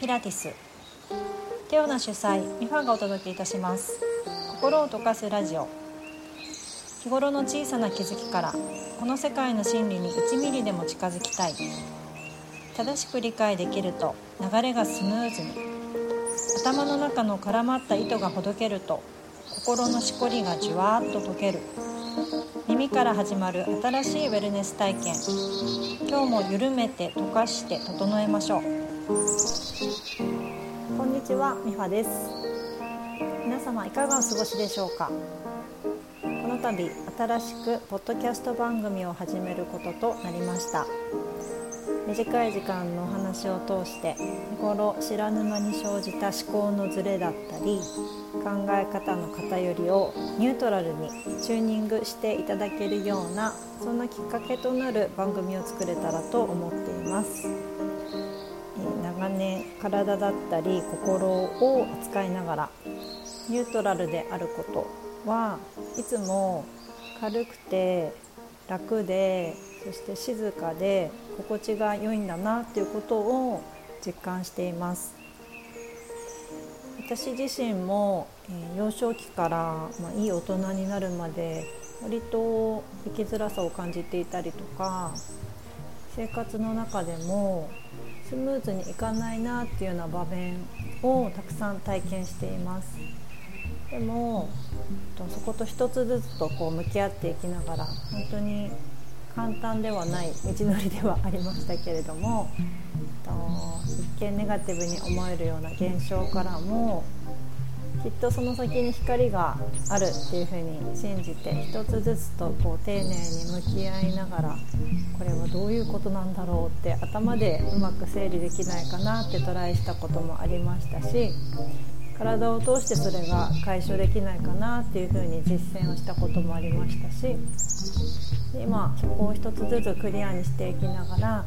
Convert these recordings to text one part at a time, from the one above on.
ピラティス。テオナ主催ミファがお届けいたします。心を溶かすラジオ。日頃の小さな気づきからこの世界の真理に1ミリでも近づきたい。正しく理解できると流れがスムーズに。頭の中の絡まった糸がほどけると心のしこりがじゅわーっと溶ける。耳から始まる新しいウェルネス体験。今日も緩めて溶かして整えましょう。にちはみファです。皆様いかがお過ごしでしょうか？この度新しくポッドキャスト番組を始めることとなりました。短い時間のお話を通して日頃知らぬ間に生じた思考のズレだったり考え方の偏りをニュートラルにチューニングしていただけるようなそんなきっかけとなる番組を作れたらと思っています。長年体だったり心を扱いながらニュートラルであることはいつも軽くて楽でそして静かで心地が良いんだなっていうことを実感しています。私自身も、え、幼少期から、まあ、いい大人になるまで割と生きづらさを感じていたりとか生活の中でもスムーズにいかないなっていうような場面をたくさん体験しています。でもそこと一つずつとこう向き合っていきながら本当に簡単ではない道のりではありましたけれども一見ネガティブに思えるような現象からもきっとその先に光があるっていうふうに信じて一つずつとこう丁寧に向き合いながらこれはどういうことなんだろうって頭でうまく整理できないかなってトライしたこともありましたし体を通してそれが解消できないかなっていうふうに実践をしたこともありましたし今そこを一つずつクリアにしていきながらや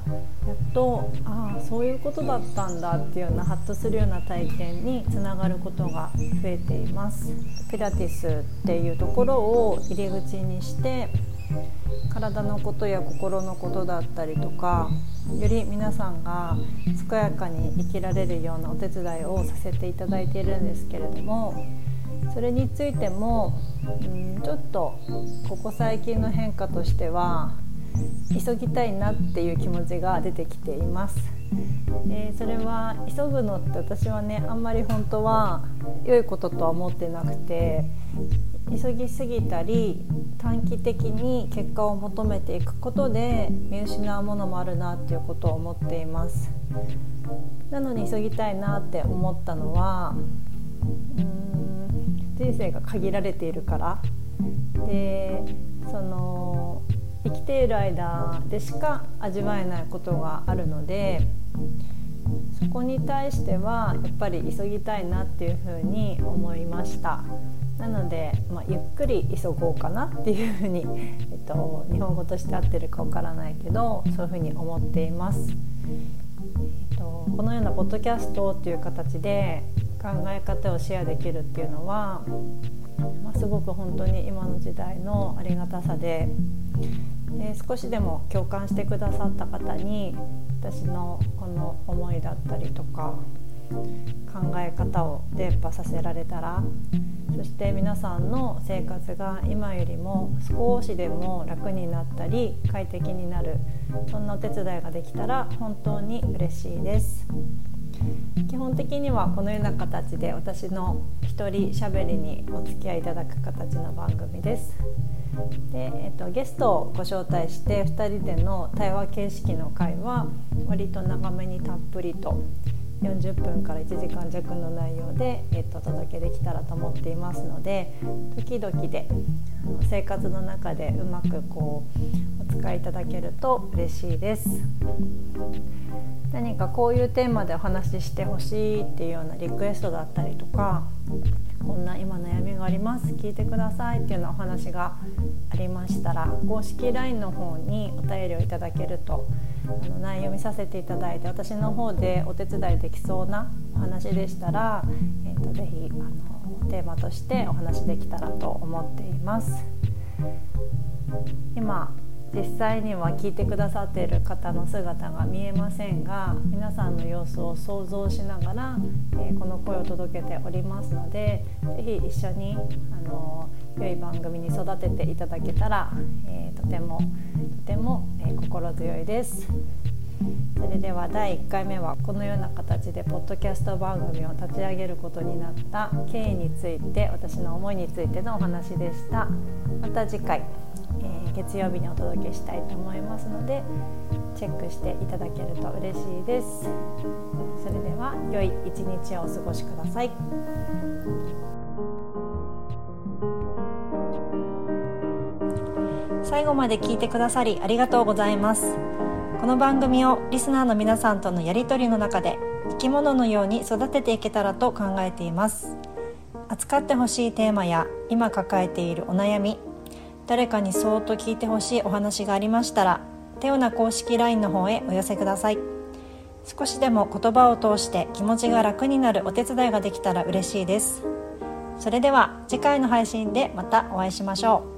っとああそういうことだったんだっていうようなハッとするような体験につながることが増えています。ピラティスっていうところを入り口にして体のことや心のことだったりとかより皆さんが健やかに生きられるようなお手伝いをさせていただいているんですけれどもそれについても、うん、ちょっとここ最近の変化としては急ぎたいなっていう気持ちが出てきています。え、それは急ぐのって私はねあんまり本当は良いこととは思ってなくて急ぎすぎたり短期的に結果を求めていくことで見失うものもあるなっていうことを思っています。なのに急ぎたいなって思ったのはうん人生が限られているから。でその生きている間でしか味わえないことがあるのでそこに対してはやっぱり急ぎたいなっていうふうに思いました。なので、まあ、ゆっくり急ごうかなっていうふうに、えっと、日本語として合ってるかわからないけどそういうふうに思っています、えっと、このようなポッドキャストっていう形で考え方をシェアできるっていうのは、まあ、すごく本当に今の時代のありがたさでで少しでも共感してくださった方に私のこの思いだったりとか考え方を伝播させられたらそして皆さんの生活が今よりも少しでも楽になったり快適になるそんなお手伝いができたら本当に嬉しいです。基本的にはこのような形で私の一人しゃべりにお付き合いいただく形の番組です。で、えっと、ゲストをご招待して2人での対話形式の会は割と長めにたっぷりと40分から1時間弱の内容で、えっと、お届けできたらと思っていますので時々で生活の中でうまくこうお使いいただけると嬉しいです。何かこういうテーマでお話ししてほしいっていうようなリクエストだったりとかこんな今悩みがあります聞いてくださいっていうようなお話がありましたら公式 LINE の方にお便りをいただけるとあの内容見させていただいて私の方でお手伝いできそうなお話でしたら、えーと、ぜひあのテーマとしてお話できたらと思っています。今実際には聞いてくださっている方の姿が見えませんが皆さんの様子を想像しながら、えー、この声を届けておりますので是非一緒にあの良い番組に育てていただけたら、えー、とてもとても、えー、心強いです。それでは第1回目はこのような形でポッドキャスト番組を立ち上げることになった経緯について私の思いについてのお話でした。また次回、えー、月曜日にお届けしたいと思いますのでチェックしていただけると嬉しいです。それでは良い一日をお過ごしください。最後まで聞いてくださりありがとうございます。この番組をリスナーの皆さんとのやり取りの中で生き物のように育てていけたらと考えています。扱ってほしいテーマや今抱えているお悩み誰かにそーっと聞いてほしいお話がありましたら手よな公式 LINE の方へお寄せください。少しでも言葉を通して気持ちが楽になるお手伝いができたら嬉しいです。それでは次回の配信でまたお会いしましょう。